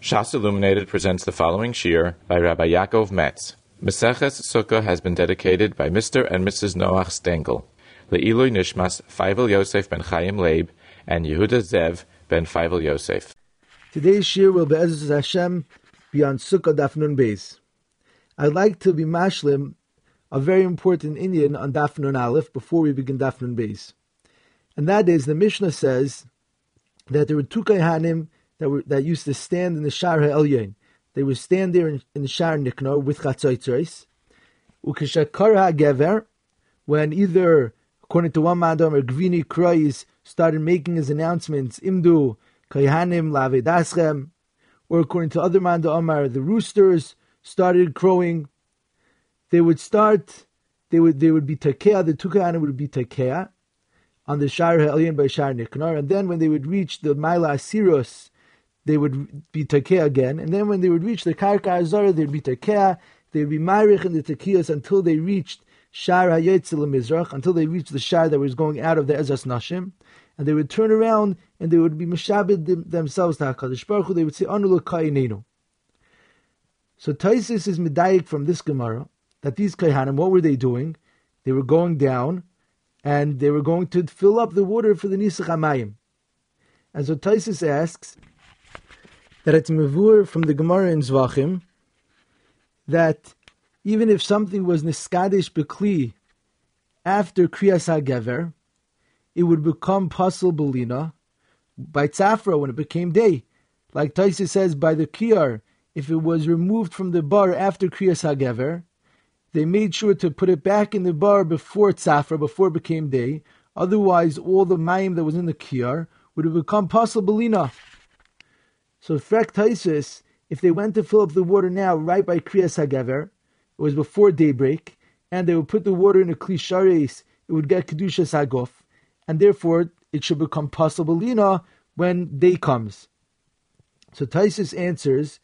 Shas Illuminated presents the following shir by Rabbi Yacov Metz. Meseches Sukkah has been dedicated by Mr. and Mrs. Noach Stengel, Le'ilui Nishmas Feivel Yosef ben Chaim Leib, and Yehuda Zev ben Feivel Yosef. Today's shir will be Ezra Hashem be on Sukkah Dafnun Beis. I'd like to be mashlim a very important inyan on Dafnun Aleph before we begin Dafnun Beis. And that is, the Mishnah says that there were two Kaihanim that were that used to stand in the Shar HaElyon. They would stand there in, in the Shar Niknor with Chatzoitzreis. Ukeshakar HaGever, when either, according to one madam, or Gvini Krois started making his announcements, Imdu Kaihanim Lavedaschem, or according to other Manda Omar, the roosters started crowing. They would start, they would they would be Takea, the two Kaihanim would be Takea on the Shar HaElyon by Shar Niknor, and then when they would reach the Maila Asirus, they would be takea again, and then when they would reach the karka azara, they'd be takea. They'd be marich in the takiyas until they reached shar hayetzil mizrach, until they reached the shar that was going out of the ezas nashim, and they would turn around and they would be mishabed them, themselves to Hakadosh Baruch Hu. They would say anu kainenu. So Taisis is medayik from this gemara that these kaihanim, what were they doing? They were going down, and they were going to fill up the water for the nisach hamayim. And so Taisis asks that it's mevur from the Gemara in Zvachim that even if something was niskadish bekli after kriyas hagever, it would become pasul belina by tzafra when it became day. Like Taisa says by the kiyar, if it was removed from the bar after kriyas hagever, they made sure to put it back in the bar before tzafra, before it became day. Otherwise, all the mayim that was in the kiyar would have become pasul belina. So Frek Taisis, if they went to fill up the water now, right by Kriyas Hagever, it was before daybreak, and they would put the water in a klishares, it would get Kedushas Hagof, and therefore it should become possible lina when day comes. So Taisis answers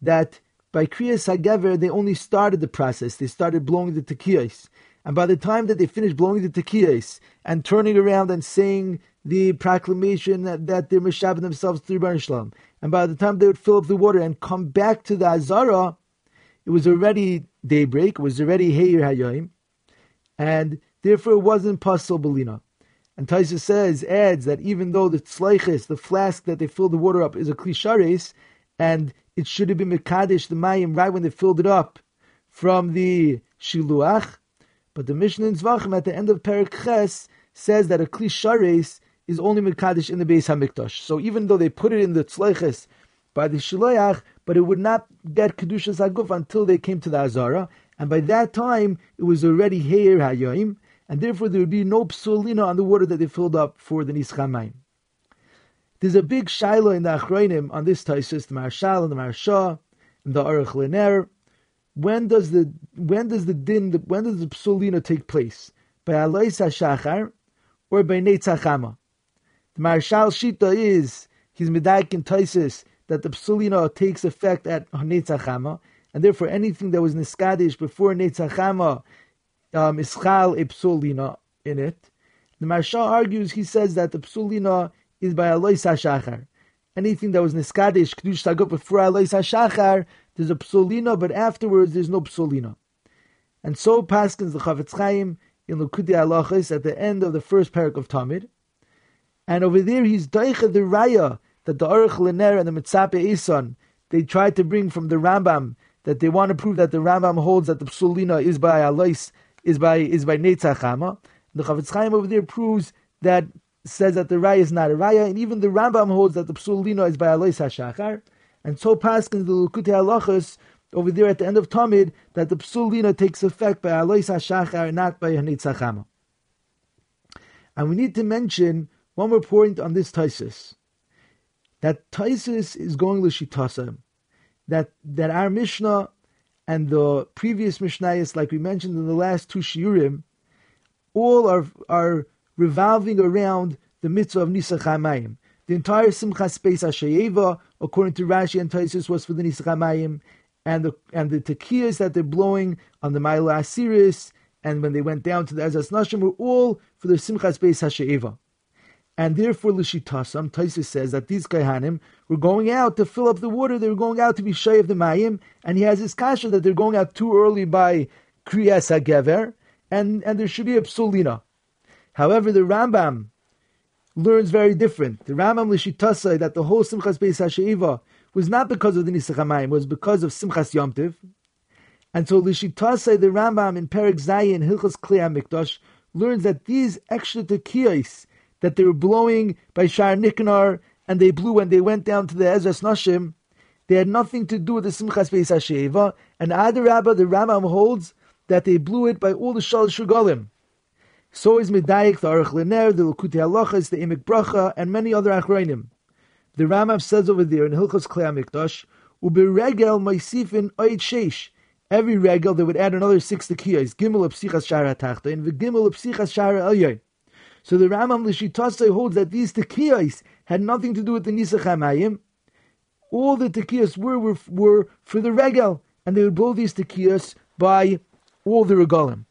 that by Kriyas Hagever, they only started the process. They started blowing the tekiyas. And by the time that they finished blowing the tekiyas and turning around and saying the proclamation that, that they're mishabing themselves through Bar Shalom. And by the time they would fill up the water and come back to the Azara, it was already daybreak, it was already Heir Hayoim, and therefore it wasn't possible Belina. And Taisa says, adds that even though the tzleiches, the flask that they filled the water up, is a klishares, and it should have been Mekadesh, the Mayim, right when they filled it up from the Shiluach, but the Mishnah in Zvachim at the end of Perik Ches says that a klishares is only Mekadesh in the Beis Hamikdash. So even though they put it in the Tzleiches by the Shiloach, but it would not get Kedushas Haguf until they came to the Azara, and by that time it was already Heir Hayoim, and therefore there would be no psulina on the water that they filled up for the Nischamayim. There's a big shaila in the Achroinim on this Taisus, the Marshal and the Marsha, and the Aruch Lener. When does the when does the din when does the psulina take place? By Alois HaShachar or by Netzachama? The Marshal Shita is his medaik in Taisis that the psulina takes effect at Netzachama, and therefore anything that was niskadish before Netzachama um, is chal a psulina in it. The Marshal argues, he says that the psulina is by Alois HaShachar. Anything that was niskadish, kedush tagut before Alois HaShachar, there's a psulina, but afterwards there's no psulina. And so Paskins the Chafetz Chaim in Lukudi Halachos at the end of the first parak of Tamid, and over there, he's daicha the raya that the Aruch Lener and the Mitzape Eson, they tried to bring from the Rambam, that they want to prove that the Rambam holds that the Psulina is by Alois, is by, is by Netzachama. The Chafetz Chaim over there proves that, says that the raya is not a raya, and even the Rambam holds that the Psulina is by Alois HaShachar. And so Paskin the Lukute Halachas, over there at the end of Tamid, that the Psulina takes effect by Alois HaShachar, and not by Netzachama. And we need to mention one more point on this Taisis. That Taisis is going Lishitasa. That that our Mishnah and the previous Mishnayos, like we mentioned in the last two Shiurim, all are are revolving around the mitzvah of Nisach HaMayim. The entire Simchas Beis Hashayeva, according to Rashi and Taisus, was for the Nisachamayim, and the and the tekiyas that they're blowing on the Maila Asiris, and when they went down to the Ezas Nashim were all for the Simchas Beis Hashayeva. And therefore, Lishitasam, Taisus says that these Kaihanim were going out to fill up the water, they were going out to be shy of the Mayim, and he has his kasha that they're going out too early by Kriyas HaGever, and, and there should be a psulina. However, the Rambam learns very different. The Rambam Lishitasa that the whole Simchas Beis HaShe'iva was not because of the Nisach HaMayim, was because of Simchas Yomtiv. And so Lishitasai, the Rambam in Perik Zayin, Hilchas Klei Mikdash, learns that these extra tekiyos that they were blowing by Shar Nikanor, and they blew when they went down to the Ezras Nashim, they had nothing to do with the Simchas Beis HaSheva, and Adarabba, the Rambam holds that they blew it by all the Shal Shugalim. So is Medayik, the Aruch Lener, the Lakutei Halachas, the Emek Bracha, and many other Achrayim. The Rambam says over there in Hilchos Klei HaMikdash, Uberegel Maisifin Oid Sheish, every regel they would add another six tekiyas, Gimel Psichas Shara Tachta, and the Gimel Psichas Shara Elyon. So the Rambam Lishitasai holds that these tekiyas had nothing to do with the Nisach HaMayim. All the tekiyas were, were, were for the regel, and they would blow these tekiyas by all the regalim.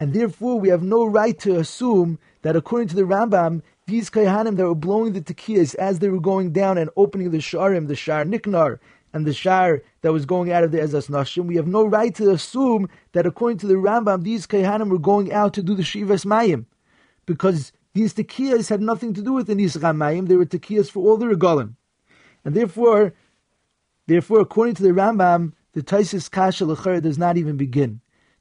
And therefore we have no right to assume that according to the Rambam, these Kayhanim that were blowing the tekiyas as they were going down and opening the Sharim, the Shar Niknar, and the Shar that was going out of the Ezas Nashim, we have no right to assume that according to the Rambam, these Kayhanim were going out to do the Shivas Mayim because these tekiyas had nothing to do with the Nisach HaMayim, they were tekiyas for all the regalim. And therefore, therefore, according to the Rambam, the Taisis Kasha Lechar does not even begin.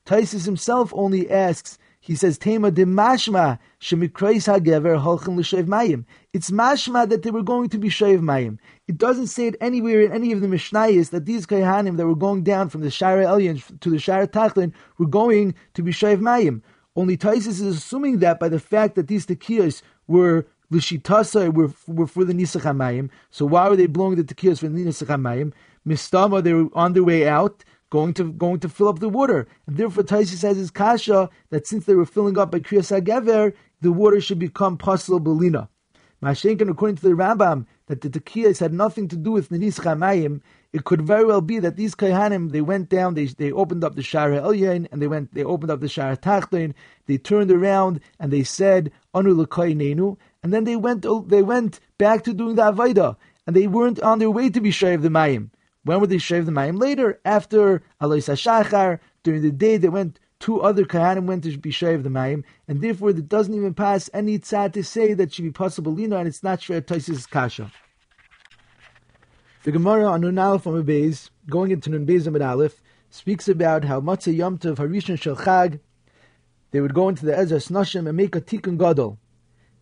Taisis himself only asks, he says, Tema de mashma shemikreis hagever holchem l'shev mayim. It's mashma that they were going to be shev mayim. It doesn't say it anywhere in any of the Mishnayos that these kayhanim that were going down from the Shara Elyon to the Shara Tachlin were going to be shev mayim. Only Taisis is assuming that by the fact that these tekiyas were l'shitasa were, were for the nisach hamayim. So why were they blowing the tekiyas for the nisach hamayim? Mistama, they were on their way out, going to going to fill up the water, and therefore Taisis says his kasha that since they were filling up by kriyas hagever, the water should become pasul belina. Mashenkin, according to the Rambam, that the tekiyas had nothing to do with the nisach hamayim, it could very well be that these kaihanim they went down, they they opened up the Shara Elyon, and they went they opened up the Shara Tachton, they turned around and they said Anu Nenu, and then they went they went back to doing the Avaida, and they weren't on their way to be Shav the Mayim. When would they shave the Mayim? Later, after Alois Shachar, during the day they went two other Kahanim went to be Shav the Mayim, and therefore it doesn't even pass any tzad to say that should be possible Lina, and it's not Shver Taisis Kasha. The Gemara on Nun Aleph on Beis, going into Nun Beis Amid Aleph, speaks about how Matzah Yom Tov Harishon Shel Chag, they would go into the Ezra Nashim and make a Tikkun Gadol.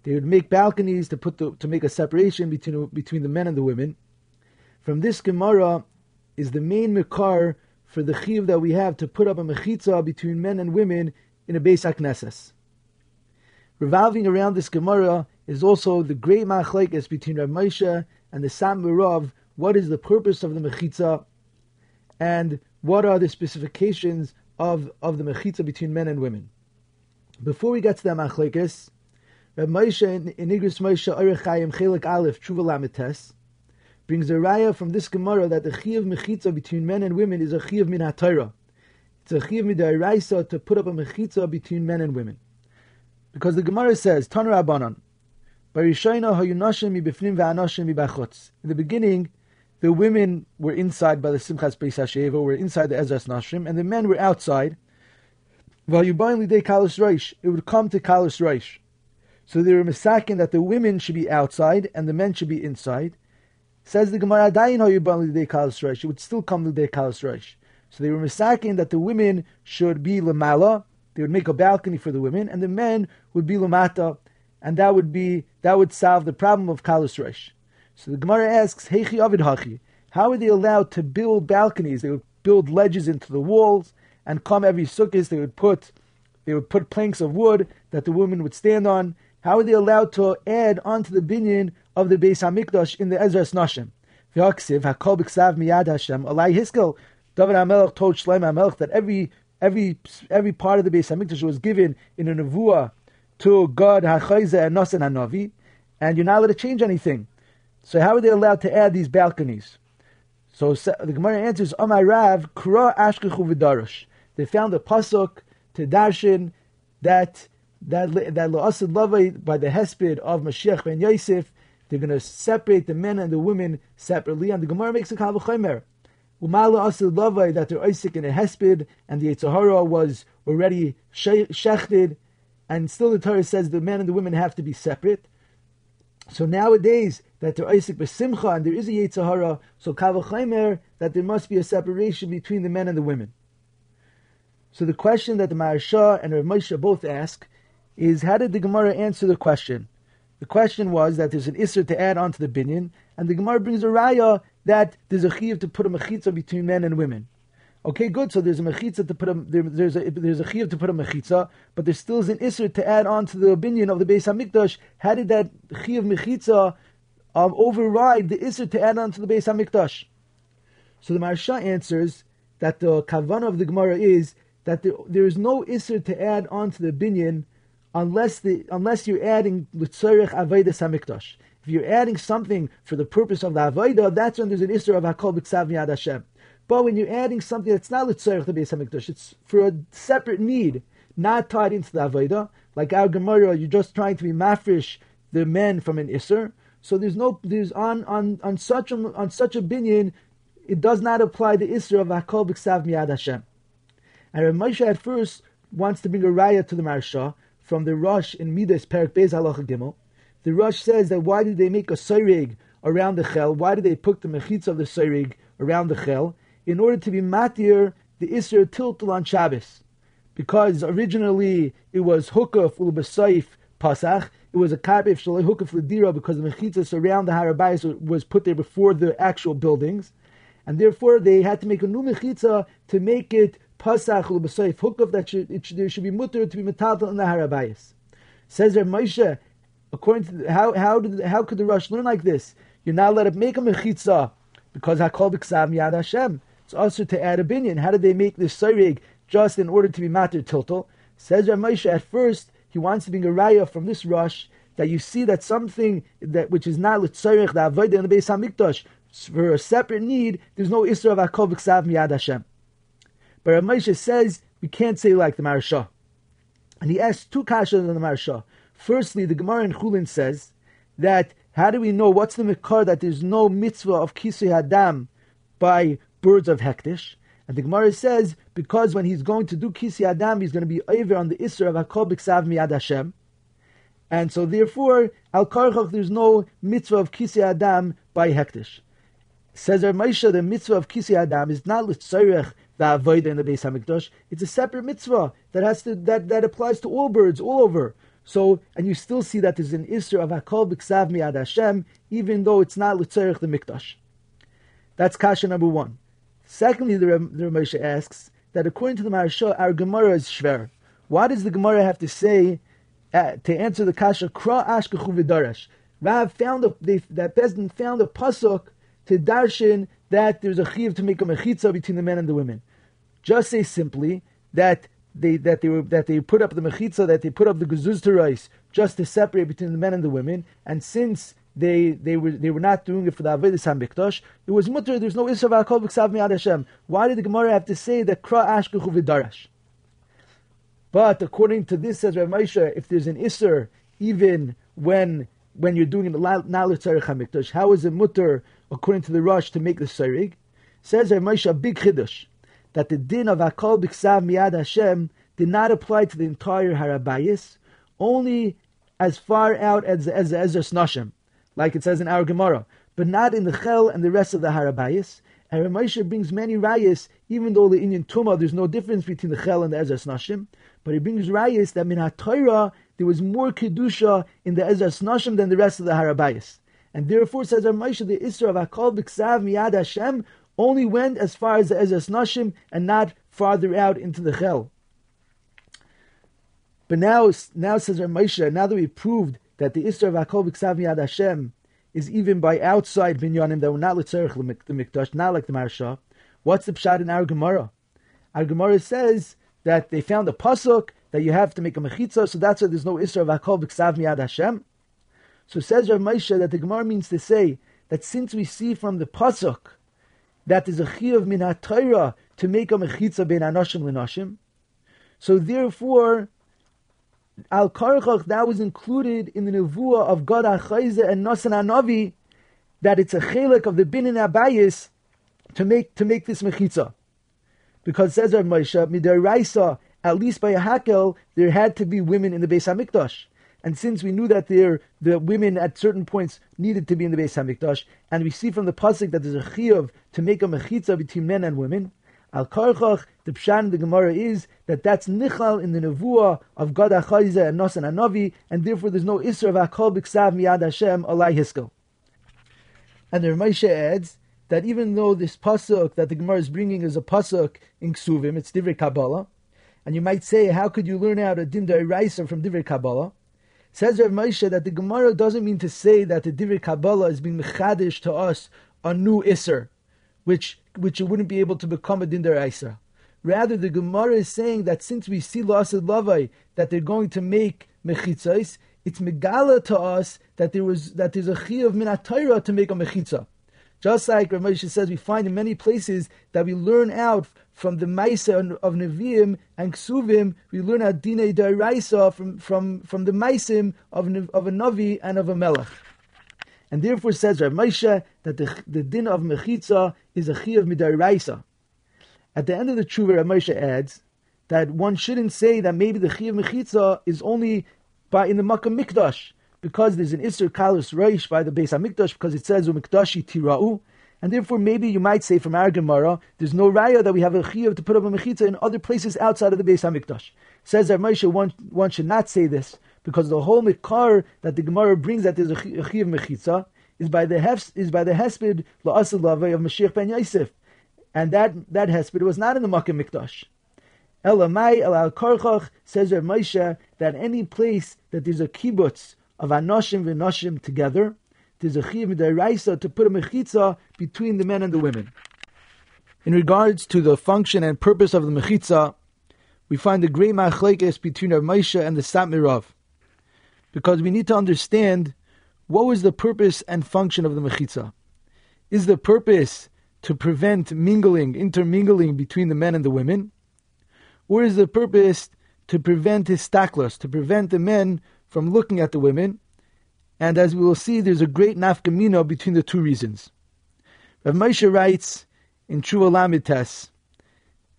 They would make balconies to put the, to make a separation between between the men and the women. From this Gemara is the main Mekar for the chiv that we have to put up a mechitza between men and women in a Beis HaKnesses. Revolving around this Gemara is also the great machlekes between Rav Moshe and the Sam Merav what is the purpose of the mechitza, and what are the specifications of, of the mechitza between men and women. Before we get to that machlekes, Reb Moshe in, in Moshe Orechayim Chelik Aleph Tshuva Lamites brings a raya from this Gemara that the chiyuv mechitza between men and women is a chiyuv min haTorah. It's a chiyuv midaraisa to put up a mechitza between men and women, because the Gemara says Tanu Rabbanan. In the beginning, the women were inside by the Simchas Beis Hasheva, were inside the Ezras Nashim, and the men were outside. It would come to Kalis Reish. So they were misakin that the women should be outside and the men should be inside. Says the Gemara, it would still come to the Kalis Reish. So they were misakin that the women should be lamala, they would make a balcony for the women, and the men would be lamata, and that would be that would solve the problem of Reish. So the Gemara asks, Heichi Hachi, how are they allowed to build balconies? They would build ledges into the walls, and come every sukkahs, they would put they would put planks of wood that the women would stand on. How are they allowed to add onto the binyan of the Beis Hamikdash in the Ezras Nashim? V'haksiv hakol b'ksav miyad Hashem alai hiskel. David Hamelech told Shlomo Hamelech that every every every part of the Beis Hamikdash was given in a nevuah to Gad Hachayze and Nasan Hanavi, and you're not allowed to change anything. So how are they allowed to add these balconies? So the Gemara answers, Amar Rav, Kura Ashkechu V'darush. They found a pasuk to darshan that that that Lavai by the Hesped of Mashiach ben Yosef, they're going to separate the men and the women separately, and the Gemara makes a Kavachomer. Umala Asid Lavai that they're Isaac in a Hesped, and the Yetzer Hara was already shechted, and still the Torah says the men and the women have to be separate. So nowadays that they're Isaac besimcha and there is a Yetzer Hara, so Kavachomer that there must be a separation between the men and the women. So the question that the Maharsha and Rav Moshe both ask is how did the Gemara answer the question? The question was that there's an Isser to add on to the binyan, and the Gemara brings a raya that there's a chiv to put a mechitza between men and women. Okay, good. So there's a mechitza to put a there, there's a there's a chiv to put a mechitza, but there still is an Isser to add on to the binyan of the Beis Hamikdash. How did that chiv mechitza um, override the Isser to add on to the Beis Hamikdash? So the Maharsha answers that the kavana of the Gemara is that there, there is no Isser to add on to the binyan unless the unless you're adding l'tzorech avodah samikdash. If you're adding something for the purpose of the avodah, that's when there's an isra of hakol b'ksav miyad Hashem. But when you're adding something that's not l'tzorech the beis hamikdash, it's for a separate need, not tied into the avodah. Like our Gemara, you're just trying to be mafresh the men from an isser. So there's no there's on on on such a on such a binyan, it does not apply the isra of hakol b'ksav miyad Hashem. And Rav Moshe at first wants to bring a raya to the Maharsha from the Rosh in Midas Perak Bez Halacha Gimel. The Rosh says that why did they make a soirig around the chel? Why did they put the mechitza of the soirig around the chel? In order to be matir the Isra tiltul on Shabbos. Because originally it was hukaf ulbasayif pasach, it was a karpif shalai hukaf ledira because the mechitzas around the harabayis was put there before the actual buildings, and therefore they had to make a new mechitza to make it pasach l'b'soif hukav that should, it should, there should be mutter to be metal in the harabayis. Says there Moshe, according to how how did how could the Rosh learn like this? You're not allowed to make a mechitza because hakol b'ksav yad Hashem. It's also to add a binyan. How did they make this soirig just in order to be matter tiltal? Says Rav Moshe at first he wants to bring a raya from this Rosh that you see that something that which is not litzorich the avodah in the Beis Hamikdash for a separate need. There's no isra of hakol b'ksav miyad Hashem. But Rav Moshe says we can't say like the Maharsha. And he asks two kashas on the Maharsha. Firstly, the Gemara in Chulin says that how do we know what's the mikar that there's no mitzvah of kisui hadam by birds of hektish? And the Gemara says because when he's going to do kisi adam, he's going to be over on the isra of hakol b'ksav miyad Hashem. And so therefore, al karchach, there's no mitzvah of kisi adam by hektish. Says Rav Moshe, the mitzvah of kisi adam is not l'tzorech the avodah in the Beis Hamikdash. It's a separate mitzvah that has to that, that applies to all birds all over. So, and you still see that there's an isra of hakol b'ksav mi'ad Hashem, even though it's not l'tzerich the mikdash. That's kasha number one. Secondly, the, the Moshe asks that according to the Maharsha, our Gemara is shver. Why does the Gemara have to say uh, to answer the kasha kra ashkachu v'darash? Rav found a, they, that Bezdin found a pasuk to darshan that there's a chiv to make a mechitza between the men and the women. Just say simply that they that they were that they put up the mechitza, that they put up the gazuz to rice, just to separate between the men and the women. And since they they were they were not doing it for the avodas hamikdash, it was mutter. There's no isra v'akol b'ksav mi'ad Hashem. Why did the Gemara have to say that kra ashkuchu v'darash? But according to this, says Rav Moshe, if there's an isser, even when when you're doing it not l'tzarech hamikdash, how is it mutter according to the Rosh to make the sarig? Says Rav Moshe a big chiddush that the din of Akol Biksav Miyad Hashem did not apply to the entire Harabayis, only as far out as as Ezra Snashim, like it says in our Gemara, but not in the Chel and the rest of the Harabayis. And Ramesha brings many rayas, even though the Indian Tuma, there's no difference between the Chel and the Ezra Snashim, but he brings rayas that in Torah there was more kedusha in the Ezra Snashim than the rest of the Harabayis. And therefore, says Ramesha, the Isra of Akol Biksav Miyad Hashem only went as far as the Ezras Nashim and not farther out into the Chel. But now, now says Ramesha, now that we've proved that the Isra of Akol B'Ksav Yad Hashem is even by outside binyanim that were not litzerich the mikdash, not like the Maharsha, what's the pshat in our Gemara? Our Gemara says that they found a pasuk that you have to make a mechitza, so that's why there's no Isra of Akol B'Ksav Yad Hashem. So says Rav Moshe that the Gemara means to say that since we see from the pasuk that is a chiyuv min Torah to make a mechitza ben anoshim l'noshim. So therefore, Al Karchach, that was included in the Nevuah of Gad Achayze and Nosan Anavi, that it's a chelik of the Binin Abayis to make to make this mechitza. Because says Rav Moshe, Midaraisa, at least by a hakel, there had to be women in the Beis Hamikdash. And since we knew that there, the women at certain points needed to be in the Beis Hamikdash, and we see from the pasuk that there's a chiyuv to make a mechitza between men and women, Al Karchach, the Pshan, the Gemara is that that's Nichal in the Nevuah of Gad Achayze and Nosan Anavi, and therefore there's no Isra of Akol Biksav Miyad Hashem Alai Hiskel. And the Ramesha adds that even though this pasuk that the Gemara is bringing is a pasuk in Ksuvim, it's Divrei Kabbalah, and you might say, how could you learn out a Din Raisa from Divrei Kabbalah? Says Rav Moshe that the Gemara doesn't mean to say that the Divrei Kabbalah is being mechadish to us a new Isser, which which you wouldn't be able to become a din deraisa. Rather, the Gemara is saying that since we see Lasad Lavai that they're going to make mechitzais, it's megala to us that there was that there's a chi of minatayra to make a mechitza. Just like Rav Moshe says, we find in many places that we learn out from the Maisa of Nevi'im and Ksuvim, we learn out Dine Daraisa from, from, from the Maisim of, of a Navi and of a Melech. And therefore says Rav Moshe that the, the din of mechitza is a chi of midaraisa. At the end of the tshuva, Rav Moshe adds that one shouldn't say that maybe the chi of mechitza is only by in the Makkah Mikdash because there's an Isser Kalos Reish by the Beis Hamikdash because it says Umikdashi Tira'u. And therefore, maybe you might say from our Gemara, there's no raya that we have a chiyuv to put up a mechitza in other places outside of the Beis Hamikdash. Says Rav Moshe, one, one should not say this because the whole mikar that the Gemara brings that there's a chiv mechitza is by the hefs, is by the hesped la'asad of Mashiach ben Yosef, and that that hesped was not in the Makkah Mikdash. Elamai el al Karchach says Rav Moshe that any place that there's a kibbutz of anoshim v'noshim together, there's a chiv midaraisa to put a mechitza between the men and the women. In regards to the function and purpose of the mechitza, we find the great machlekes between Rav Moshe and the Satmirov because we need to understand what was the purpose and function of the mechitza. Is the purpose to prevent mingling, intermingling between the men and the women? Or is the purpose to prevent histaklos, to prevent the men from looking at the women? And as we will see, there's a great nafkamino between the two reasons. Rav Moshe writes in True Alamites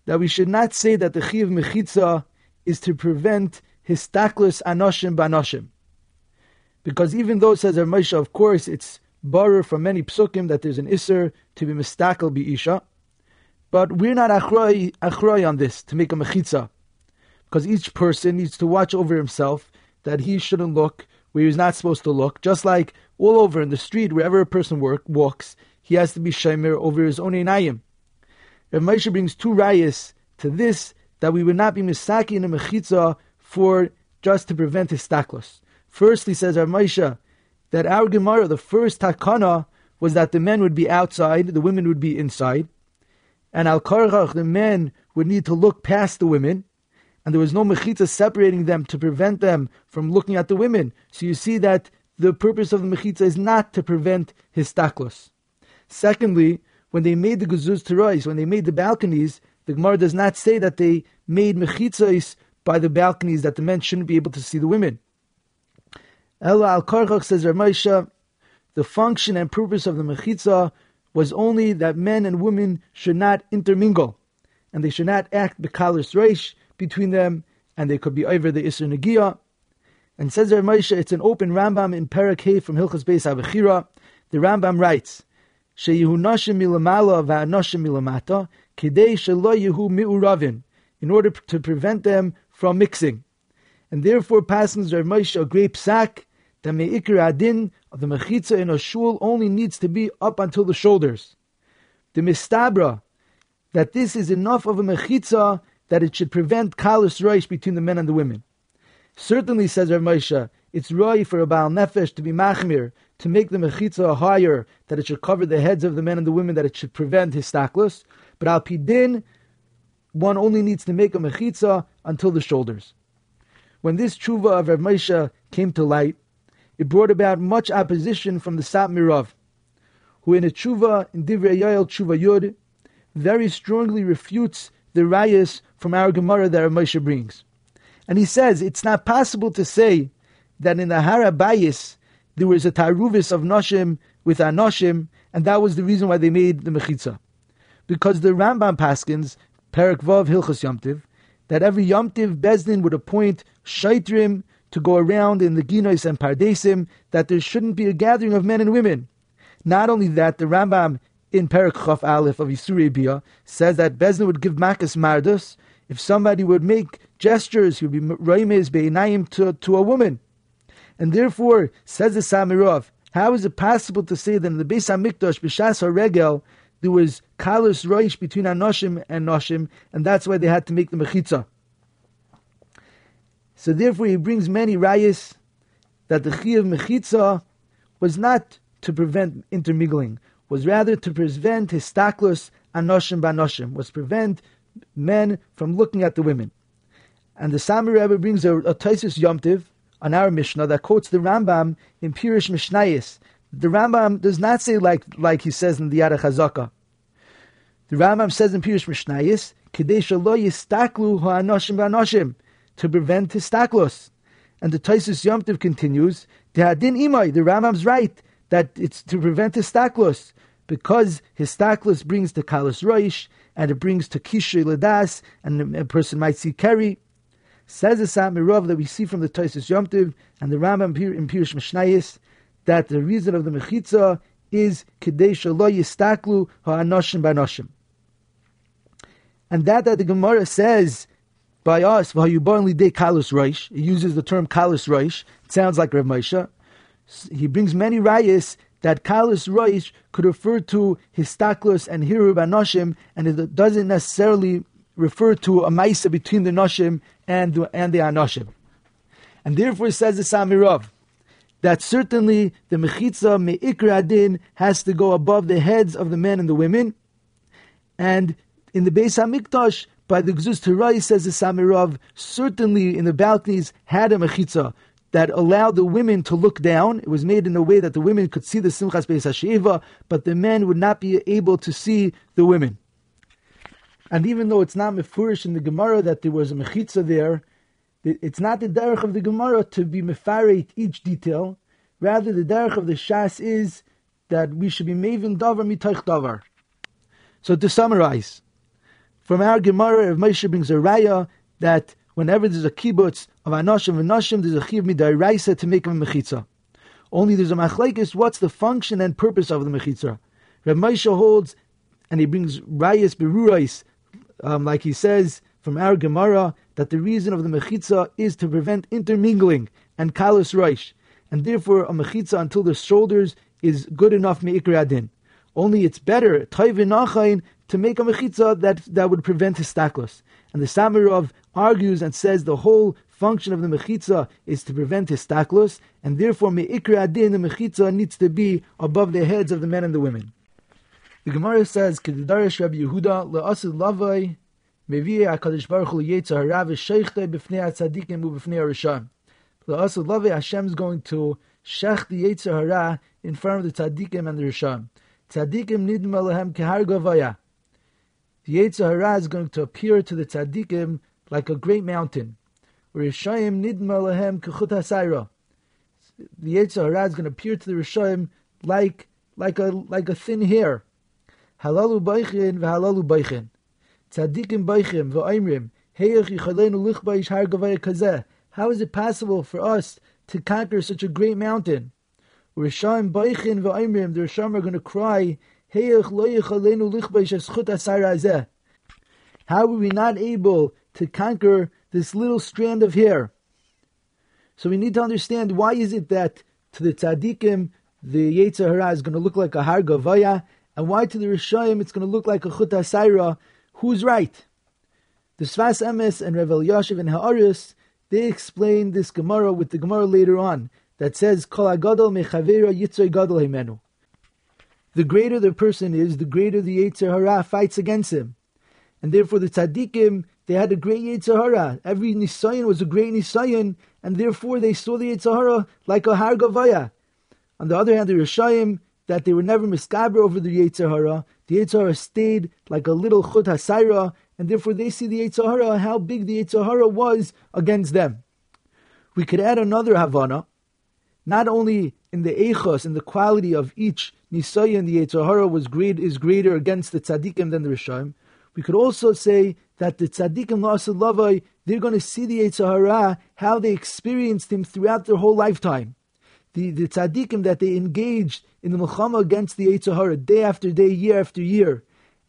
that we should not say that the chiv mechitza is to prevent histaklos anoshim banoshim. Because even though it says Moshe, of course, it's borrowed from many psukim that there's an isser to be mistakel be isha, but we're not achroi, achroi on this to make a mechitza, because each person needs to watch over himself that he shouldn't look where he's not supposed to look. Just like all over in the street, wherever a person work, walks, he has to be shemer over his own einayim. Rav Moshe brings two rayas to this that we would not be misaki in a mechitza for just to prevent his staklos. Firstly, says Rav Moshe, that our Gemara, the first takana, was that the men would be outside, the women would be inside. And al karchach, the men would need to look past the women, and there was no mechitza separating them to prevent them from looking at the women. So you see that the purpose of the mechitza is not to prevent his taklos. Secondly, when they made the guzuz terois, when they made the balconies, the Gemara does not say that they made mechitzas by the balconies that the men shouldn't be able to see the women. Ella al Karchach says Ramesha, the function and purpose of the mechitza was only that men and women should not intermingle, and they should not act bekalis reish between them, and they could be over the Isser Nagia. And says Ramesha, it's an open Rambam in Parak from Hilchas Beis Avachira. The Rambam writes, Sheyihu nashim milamala va'anoshim milamata, kidei shelo yehu mi'uravin, in order to prevent them from mixing. And therefore, passings Rav Moshe a great psak the me'ikr adin of the mechitza in a shul only needs to be up until the shoulders. The mistabra, that this is enough of a mechitza that it should prevent kalis roish between the men and the women. Certainly, says Rav Moshe, it's roi for a Baal Nefesh to be machmir, to make the mechitza higher, that it should cover the heads of the men and the women, that it should prevent his staklus. But al pidin, one only needs to make a mechitza until the shoulders. When this tshuva of Rav Moshe came to light, it brought about much opposition from the Satmirov, who in a tshuva, in Divrei Yoel Tshuva Yud, very strongly refutes the rayas from our Gemara that Moshe brings. And he says it's not possible to say that in the Hara Bayis there was a taruvis of Noshim with Anoshim, and that was the reason why they made the Mechitza. Because the Rambam Paskins, Perak Hilchas Yomtiv, that every Yomtiv Bezdin would appoint Shaitrim to go around in the Ginois and Pardesim, that there shouldn't be a gathering of men and women. Not only that, the Rambam in Perak Chof Aleph of Yisurei Bia says that Bezdin would give Makas Mardus if somebody would make gestures, he would be Raimes Be'inayim to, to a woman. And therefore, says the Samirov, how is it possible to say that in the Beis Hamikdash, B'shas HaRegel, there was Kalus Roish between Anoshim and Noshim, and that's why they had to make the Mechitza. So therefore he brings many rayas that the Chi of Mechitza was not to prevent intermingling, was rather to prevent histaklus anoshim banoshim, was prevent men from looking at the women. And the Sami Rebbe brings a, a Taisus Yomtiv on our Mishnah that quotes the Rambam in Pirish Mishnayis. The Rambam does not say like like he says in the Yad Chazaka. The Rambam says in Pirish Mishnayis, Kadesh lo yistaklu ha'anoshim ba'anoshim, to prevent histaklos. And the Taisus Yomtiv continues, Tehadin imay, the Rambam's right, that it's to prevent histaklos, because histaklos brings the kalos roish, and it brings to ledas, and a person might see keri. Says the Samirov that we see from the Taisus Yomtiv and the Rambam in Pirush Mishnayis that the reason of the Mechitza is Kadesha lo yistaklu ha'anoshim b'anoshim. And that that the Gemara says by us, v'hayubar de kalus reish, he uses the term kalus reish, it sounds like Rav Moshe. He brings many rayas that kalus reish could refer to histaklus and hirub anoshim, and it doesn't necessarily refer to a maisa between the noshim and the, and the anoshim. And therefore says the Samirov, that certainly the mechitza me'ikra adin has to go above the heads of the men and the women, and in the Beis Hamikdash, by the Gzus Terai, says the Samirov, certainly in the balconies had a mechitza that allowed the women to look down. It was made in a way that the women could see the Simchas Beis Hashiva, but the men would not be able to see the women. And even though it's not mefurish in the Gemara that there was a mechitza there, it's not the derech of the Gemara to be mefaret each detail. Rather, the derech of the Shas is that we should be mavin davar mitoich davar. So to summarize, from our Gemara, if Moshe brings a raya that whenever there's a kibbutz of anoshim and noshim, there's a chiv midaraisa to make a mechitza. Only there's a machlekes. What's the function and purpose of the mechitza? Rav Moshe holds, and he brings rayas berurais, um, like he says from our Gemara, that the reason of the mechitza is to prevent intermingling and kalus reish, and therefore a mechitza until the shoulders is good enough meikra adin. Only it's better, to make a mechitza that, that would prevent histaklos. And the Samirov argues and says the whole function of the mechitza is to prevent histaklos, and therefore me'ikra adin, the mechitza needs to be above the heads of the men and the women. The Gemara says, "Kedidarish Rabbi Yehuda le'asid lavai meviyeh Hakadosh Baruch Hu liyetza harav sheichte b'fnei atzadikim u'b'fnei arisham." Le'asid lavai Hashem is going to shech the yetzer hara in front of the tzadikim and the risham. Tzadikim nidma lehem kehar gavaya. The Yetzer Hara is going to appear to the tzaddikim like a great mountain. Rishayim nidma lehem kechut hasayra. The Yetzer Hara is going to appear to the Rishayim like like a like a thin hair. Halalu baichin v'halalu baichin. Tzaddikim baichim v'aimrim. Heyach yichalenu lichbaish har gavaya kazeh. How is it possible for us to conquer such a great mountain? Rishayim baichin v'aimrim. The Rishayim are going to cry how are we not able to conquer this little strand of hair? So we need to understand why is it that to the tzaddikim the Yetzer Hara is going to look like a har gavaya, and why to the Rishayim it's going to look like a chut hasaira? Who's right? The Sfas Emes and Reb Elyashiv and Ha'aris, they explain this Gemara with the Gemara later on that says, Kol agadol mechavera yitzay gadol himenu the greater the person is, the greater the Yetzer Hara fights against him. And therefore the tzaddikim, they had a great Yetzer Hara. Every Nisayan was a great Nisayan, and therefore they saw the Yetzer Hara like a Har Gavaya. On the other hand, the Rishayim, that they were never miskaber over the Yetzer Hara. The Yetzer Hara stayed like a little chut hasaira, and therefore they see the Yetzer Hara, how big the Yetzer Hara was against them. We could add another Havana, not only in the echos in the quality of each Nisayan, the Yetzer Hara was great, is greater against the tzaddikim than the Rishayim. We could also say that the tzaddikim la'asad they're going to see the Yetzer how they experienced him throughout their whole lifetime. The, the tzaddikim that they engaged in the milchama against the Yetzer day after day, year after year.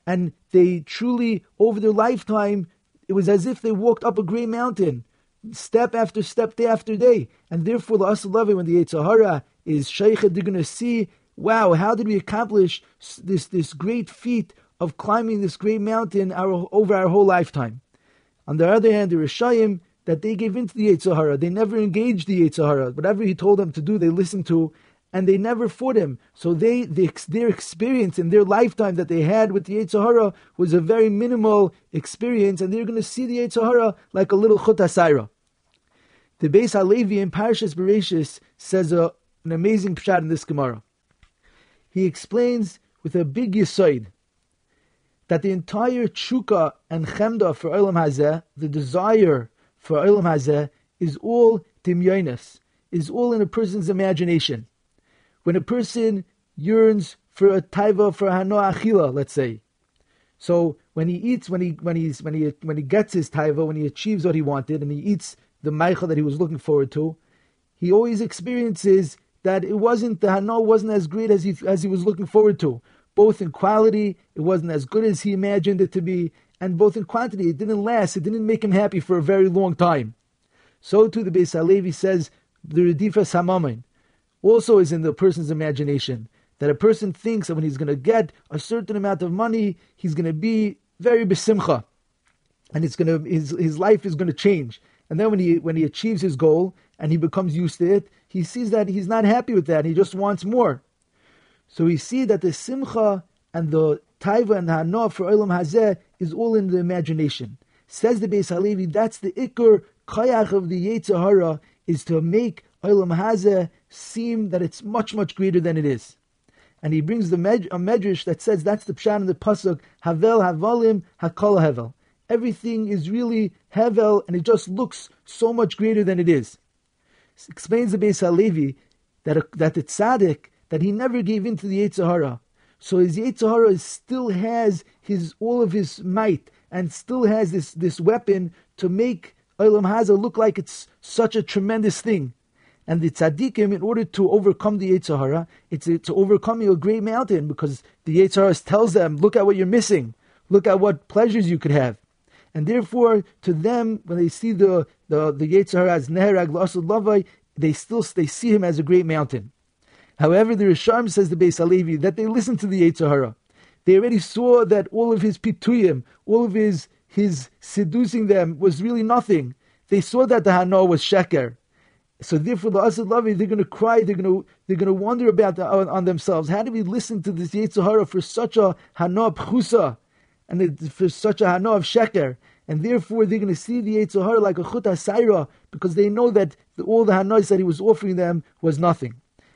And they truly, over their lifetime, it was as if they walked up a great mountain, step after step, day after day. And therefore, the Asalavi, when the Yetzer is Shaykh, they're going to see, wow, how did we accomplish this, this great feat of climbing this great mountain our, over our whole lifetime? On the other hand, the Rishayim, that they gave into the Yetzer Hara. They never engaged the Yetzer Hara. Whatever he told them to do, they listened to, and they never fought him. So they, they their experience in their lifetime that they had with the Yetzer Hara was a very minimal experience, and they're going to see the Yetzer Hara like a little Chut The Beis Halevi in Parashas Bereshis says a, an amazing pshat in this Gemara. He explains with a big yisoid that the entire chuka and chemda for Olam Hazeh, the desire for Olam Hazeh, is all dimyonis, is all in a person's imagination when a person yearns for a taiva for hano achila, let's say. So when he eats, when he when he's when he when he gets his taiva, when he achieves what he wanted, and he eats the meicha that he was looking forward to, he always experiences that it wasn't the hano wasn't as great as he as he was looking forward to. Both in quality, it wasn't as good as he imagined it to be, and both in quantity, it didn't last. It didn't make him happy for a very long time. So too, the Beis Halevi says the Redifa Samamin also is in the person's imagination. That a person thinks that when he's going to get a certain amount of money, he's going to be very besimcha, and it's going to his his life is going to change. And then when he when he achieves his goal and he becomes used to it, he sees that he's not happy with that. He just wants more. So we see that the simcha and the taiva and the hana for olam hazeh is all in the imagination. Says the Beis Halevi, that's the ikr kayach of the Yetzer Hara is to make olam hazeh seem that it's much, much greater than it is. And he brings the med- a medrash that says that's the pshat in the pasuk Havel Havalim Hakol Hevel. Everything is really Hevel, and it just looks so much greater than it is. explains the Beis Halevi that a, that the tzaddik that he never gave in to the Yetzer So his Yetzer still has his all of his might and still has this, this weapon to make Olam Hazah look like it's such a tremendous thing. And the tzaddikim, in order to overcome the Yetzer Hara, it's to overcoming a great mountain because the Yetzer tells them, look at what you're missing. Look at what pleasures you could have. And therefore, to them, when they see the, the, the Yetzer as Neherag Lavai, they still they see him as a great mountain. However, the Risham says the Beis Halevi that they listened to the Yetzer Hara. They already saw that all of his pituyim, all of his his seducing them was really nothing. They saw that the Hano was sheker. So therefore, the Asad Lavi, they're going to cry, they're going to they're going to wonder about the, on, on, themselves. How do we listen to this Yetzer Hara for such a Hana Pchusa, and for such a Hana of Sheker? And therefore, they're going to see the Yetzer Hara like a Chut Saira, because they know that the, all the Hanos that he was offering them was nothing.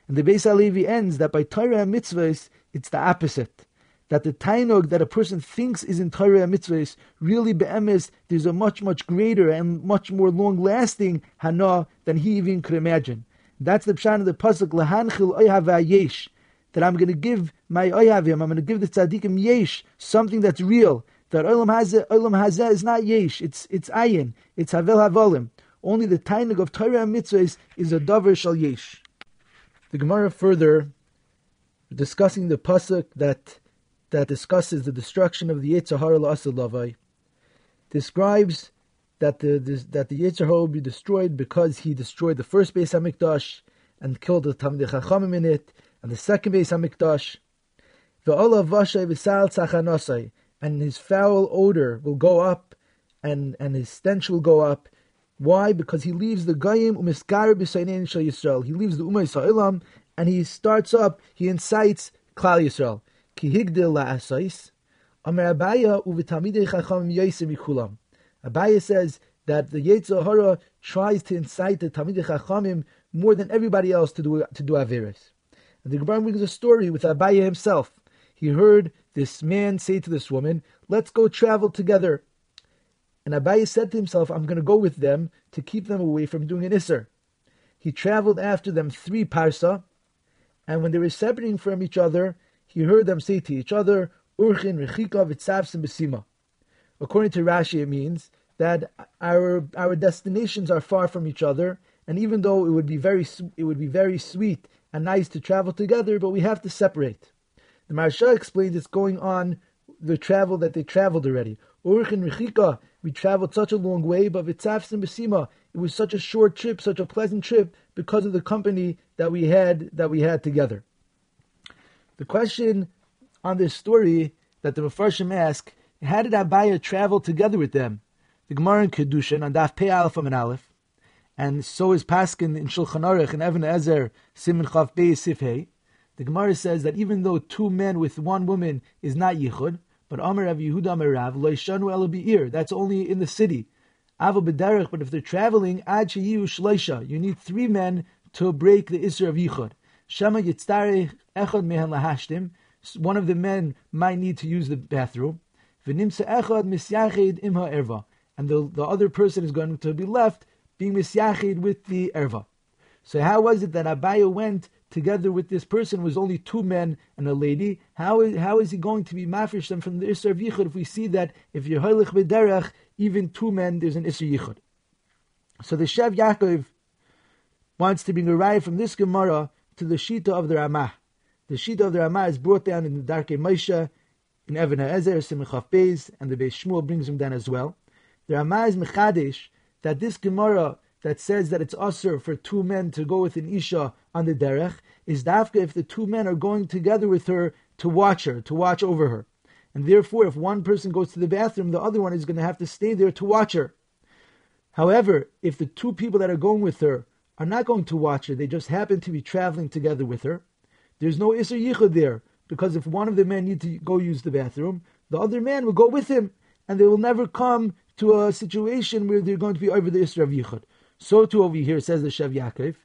And the Beis Halevi ends that by Torah and mitzvahs, it's the opposite that the tainog that a person thinks is in Torah and mitzvahs, really be'emes, there's a much, much greater and much more long-lasting hana than he even could imagine. That's the pshan of the pasuk, lahanchil oyhav yesh, that I'm going to give my oyhavim, I'm going to give the tzaddikim yesh, something that's real. That olam hazeh, olam hazeh is not yesh, it's, it's ayin, it's havel havolim. Only the tainog of Torah and mitzvahs is a davar shal yesh. The Gemara further, discussing the pasuk that that discusses the destruction of the Yetzer Hara Lavai, describes that the, that the Yetzer Hara will be destroyed because he destroyed the first Beis Hamikdash and killed the Talmidei Chachamim in it, and the second Beis Hamikdash. And his foul odor will go up, and and his stench will go up. Why? Because he leaves the Goyim umiskar b'saynein shal Yisrael. He leaves the Umay Sa'ilam, and he starts up. He incites Klal Yisrael ki higdil la'asais. Amar Abaya uvitamidei chacham mikulam. Abaya says that the Yetzer Hara tries to incite the Talmidei Chachamim more than everybody else to do to do averus. And the Gemara brings a story with Abaye himself. He heard this man say to this woman, Let's go travel together. And Abaye said to himself, I'm going to go with them to keep them away from doing an Isser. He traveled after them three parsa, and when they were separating from each other, he heard them say to each other, Urchin Rechika Vitzavsim Besima. According to Rashi, it means that our our destinations are far from each other, and even though it would be very it would be very sweet and nice to travel together, but we have to separate. The Maharsha explains it's going on the travel that they traveled already. Urchin Rechika, we traveled such a long way, but Vitzavsim Besima, it was such a short trip, such a pleasant trip, because of the company that we had that we had together. The question on this story that the Mepharshim ask, how did Abaya travel together with them? The Gemara in Kedushin on Daf Pei Aleph and Aleph, and so is Paskin in Shulchan Aruch and Even Ezer Simon Chav Bei Sifhei. The Gemara says that even though two men with one woman is not yichud, but Amar Rav Yehuda Amar Rav Loishanu El Be'ir, that's only in the city. Avo B'derech, but if they're traveling, Ad Sheyiu Shleisha, you need three men to break the Isra of yichud. Shema Yitztarech Echad Mehen Lahashtim, one of the men might need to use the bathroom. V'nimsa Echad Misyachid Imha Erva, and the, the other person is going to be left being Misyachid with the Erva. So how was it that Abaya went together with this person was only two men and a lady, how is, how is he going to be mafresh them from the Isser of Yichud if we see that if you're Heilich B'derech, even two men, there's an Isser Yichud. So the Shev Yaakov wants to bring a from this Gemara to the Shita of the Ramah. The Shita of the Ramah is brought down in the Darkei Moshe, in Even HaEzer, Simchaf Beis, and the Beis Shmuel brings him down as well. The Ramah is Mechadish that this Gemara that says that it's usher for two men to go with an Isha on the derech is dafka if the two men are going together with her to watch her, to watch over her. And therefore, if one person goes to the bathroom, the other one is going to have to stay there to watch her. However, if the two people that are going with her are not going to watch her, they just happen to be traveling together with her, there's no Isser Yichud there, because if one of the men need to go use the bathroom, the other man will go with him, and they will never come to a situation where they're going to be over the Isra of Yichud. So too over here says the Shev Yaakov,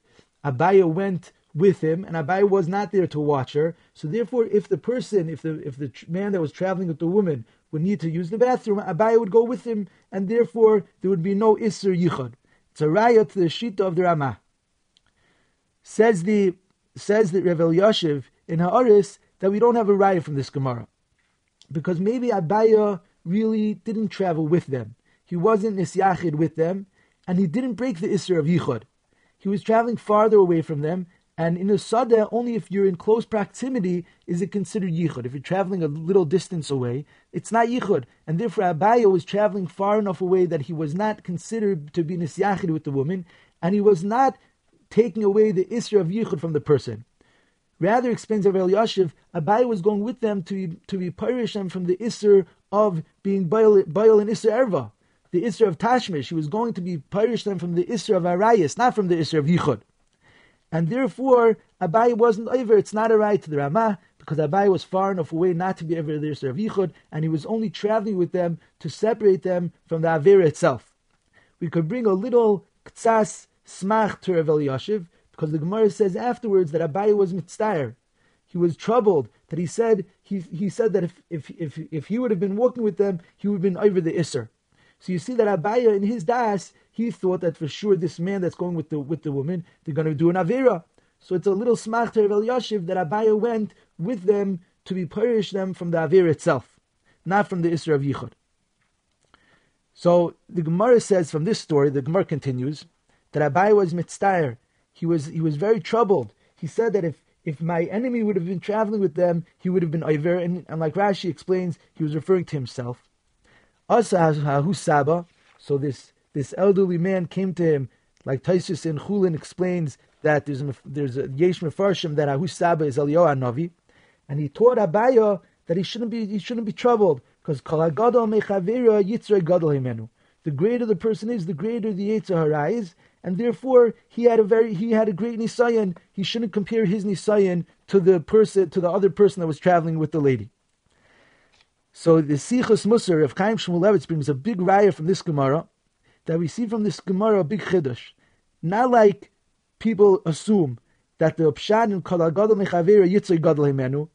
Abaya went with him, and Abaya was not there to watch her. So therefore, if the person, if the if the man that was traveling with the woman would need to use the bathroom, Abaya would go with him, and therefore there would be no Isser Yichud. It's a raya to the Shita of the Ramah. Says the says the Reb Elyashiv in Haaris that we don't have a raya from this Gemara. Because maybe Abaya really didn't travel with them. He wasn't nisyachid with them, and he didn't break the Isra of Yichud. He was traveling farther away from them, and in a Sadeh, only if you're in close proximity is it considered Yichud. If you're traveling a little distance away, it's not Yichud. And therefore, Abaya was traveling far enough away that he was not considered to be Nisyachid with the woman, and he was not taking away the Isra of Yichud from the person. Rather, explains Avel Yashiv, Abai was going with them to be, to be them from the Isser of being Baal and Isser Erva the Isra of Tashmish. He was going to be them from the Isra of Arayas, not from the Isra of Yichud. And therefore, Abai wasn't over. It's not a right to the Ramah, because Abai was far enough away not to be over the Isra of Yichud, and he was only traveling with them to separate them from the Avera itself. We could bring a little ktsas smach to Rav Yashiv, because the Gemara says afterwards that Abai was mitzvah. He was troubled that he said he, he said that if, if if if he would have been walking with them, he would have been over the Isser. So you see that Abaya in his das, he thought that for sure this man that's going with the with the woman, they're going to do an avera. So it's a little smach of Yashiv that Abaya went with them to be purish them from the avera itself, not from the Isra of Yichud. So the Gemara says from this story, the Gemara continues that Abaya was mitztayer. He was he was very troubled. He said that if if my enemy would have been traveling with them, he would have been Iver. And, and like Rashi explains, he was referring to himself. Asa Saba. So this this elderly man came to him, like Taisus in Chulin explains that there's a, there's a Yesh Mefarshim that Ahu Saba is Eliyahu Navi, and he taught Abaya that he shouldn't be he shouldn't be troubled because Kol Gadol Mechavira Yitzray Gadol Himenu. The greater the person is, the greater the Yetzer Hara is, and therefore he had a very he had a great nisayan. He shouldn't compare his nisayan to the person to the other person that was traveling with the lady. So the Sichos Musar of Chaim Shmulevitz brings a big raya from this Gemara that we see from this Gemara a big chiddush. Not like people assume that the pshat in kol gadol mechavera yitzay gadol himenu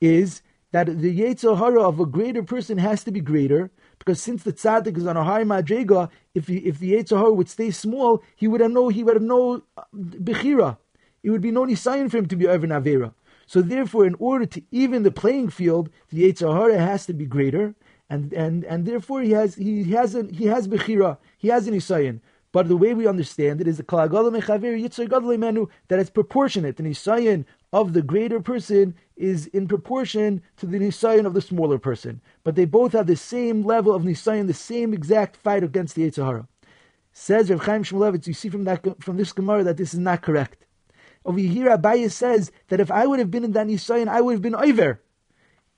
is that the yetzer hara of a greater person has to be greater because since the tzaddik is on a high madrega, if he, if the yetzer hara would stay small, he would have no he would have no uh, bechira. It would be no nisayon for him to be over avera. So therefore, in order to even the playing field, the yetzer hara has to be greater, and and and therefore he has he has a, he has bechira, he has an nisayon. But the way we understand it is the that it's proportionate. The nisayon of the greater person is in proportion to the nisayon of the smaller person. But they both have the same level of nisayon, the same exact fight against the Yetzer Hara. Says Rav Chaim Shmulevitz, you see from that from this Gemara that this is not correct. Over here, Abaye says that if I would have been in that nisayon, I would have been over.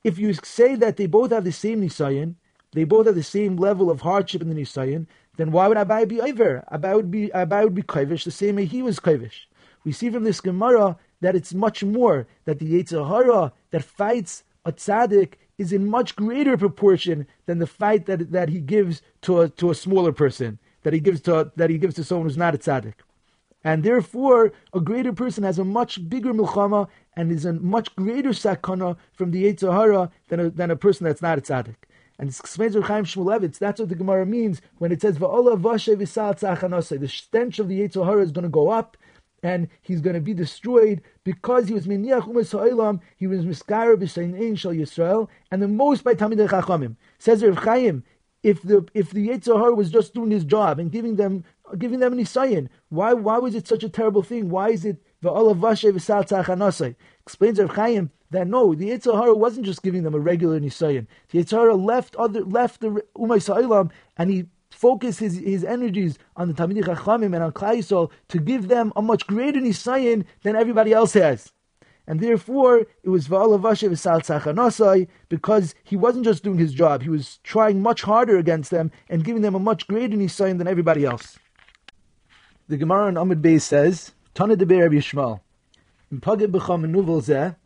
If you say that they both have the same nisayon, they both have the same level of hardship in the nisayon, then why would Abai be over? Abai would be Abai would be kavish the same way he was kavish. We see from this Gemara that it's much more that the Yetzirah that fights a tzaddik is in much greater proportion than the fight that that he gives to a to a smaller person that he gives to that he gives to someone who's not a tzaddik. And therefore, a greater person has a much bigger milchama and is a much greater sakana from the Yetzirah than a, than a person that's not a tzaddik. And it's explains Chaim. That's what the Gemara means when it says "Va'ola vashe v'sal The stench of the Yetzer Hara is going to go up, and he's going to be destroyed because he was miniach umas. He was miskara b'shein shal Yisrael, and the most by Tamid Chachamim. Says Rav Chaim, if the if the Yetzer Hara was just doing his job and giving them giving them an isayin, why why was it such a terrible thing? Why is it Explains Rav Chaim that no, the Yetzer Hara wasn't just giving them a regular Nisayan. The Yetzer Hara left other left the Umay Sa'ilam and he focused his, his energies on the Talmidei Chachamim and on Klai to give them a much greater Nisayan than everybody else has. And therefore, it was Tzachanasai, because he wasn't just doing his job, he was trying much harder against them and giving them a much greater Nisayan than everybody else. The Gemara in Amud Bey says, Tana de Rabbi Yishmael, in Pagid B'cham Nuvel Zeh,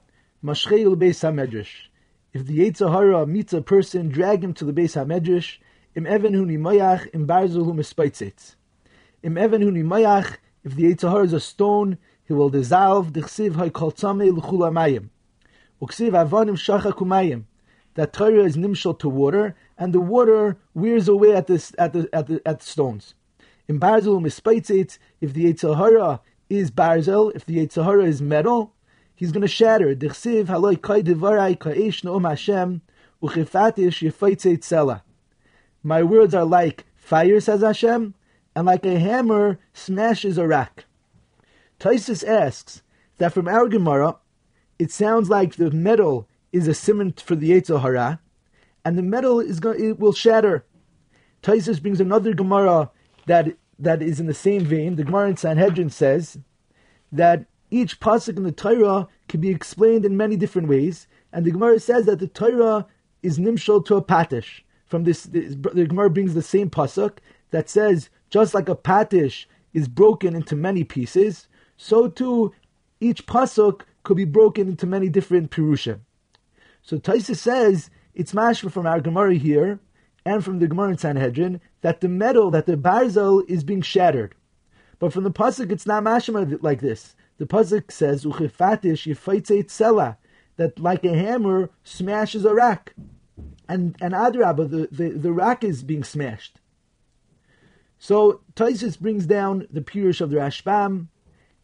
Mashcheil Beis HaMedrash. If the Yetzirah meets a person, drag him to the Beis HaMedrash, im even hu nimayach, im barzul hu mispaitzitz. Im even hu nimayach, if the Yetzirah is a stone, he will dissolve, dichsiv hay kol tzame l'chul amayim. Uksiv avonim shacha kumayim. That Torah is nimshal to water, and the water wears away at, this, at, the, at, the, at the stones. In barzul mispaitzitz, if the Yetzirah is barzel, if the Yetzirah is metal, he's going to shatter. Haloi kai devarai no'om Hashem uchifatish. My words are like fire, says Hashem, and like a hammer smashes a rock. Taisus asks that from our Gemara, it sounds like the metal is a cement for the Yetzer and the metal is going it will shatter. Taisus brings another Gemara that that is in the same vein. The Gemara in Sanhedrin says that each pasuk in the Torah can be explained in many different ways, and the Gemara says that the Torah is nimshal to a patish. From this, the, the Gemara brings the same pasuk that says, just like a patish is broken into many pieces, so too each pasuk could be broken into many different pirushim. So Taisa says it's mashma from our Gemara here and from the Gemara in Sanhedrin that the metal, that the barzel is being shattered. But from the pasuk, it's not mashma like this. The pasuk says, "Uchefatish yifaitze tzela," that like a hammer smashes a rack, and and adrabah, the, the the rack is being smashed. So Taisus brings down the Pirush of the Rashbam,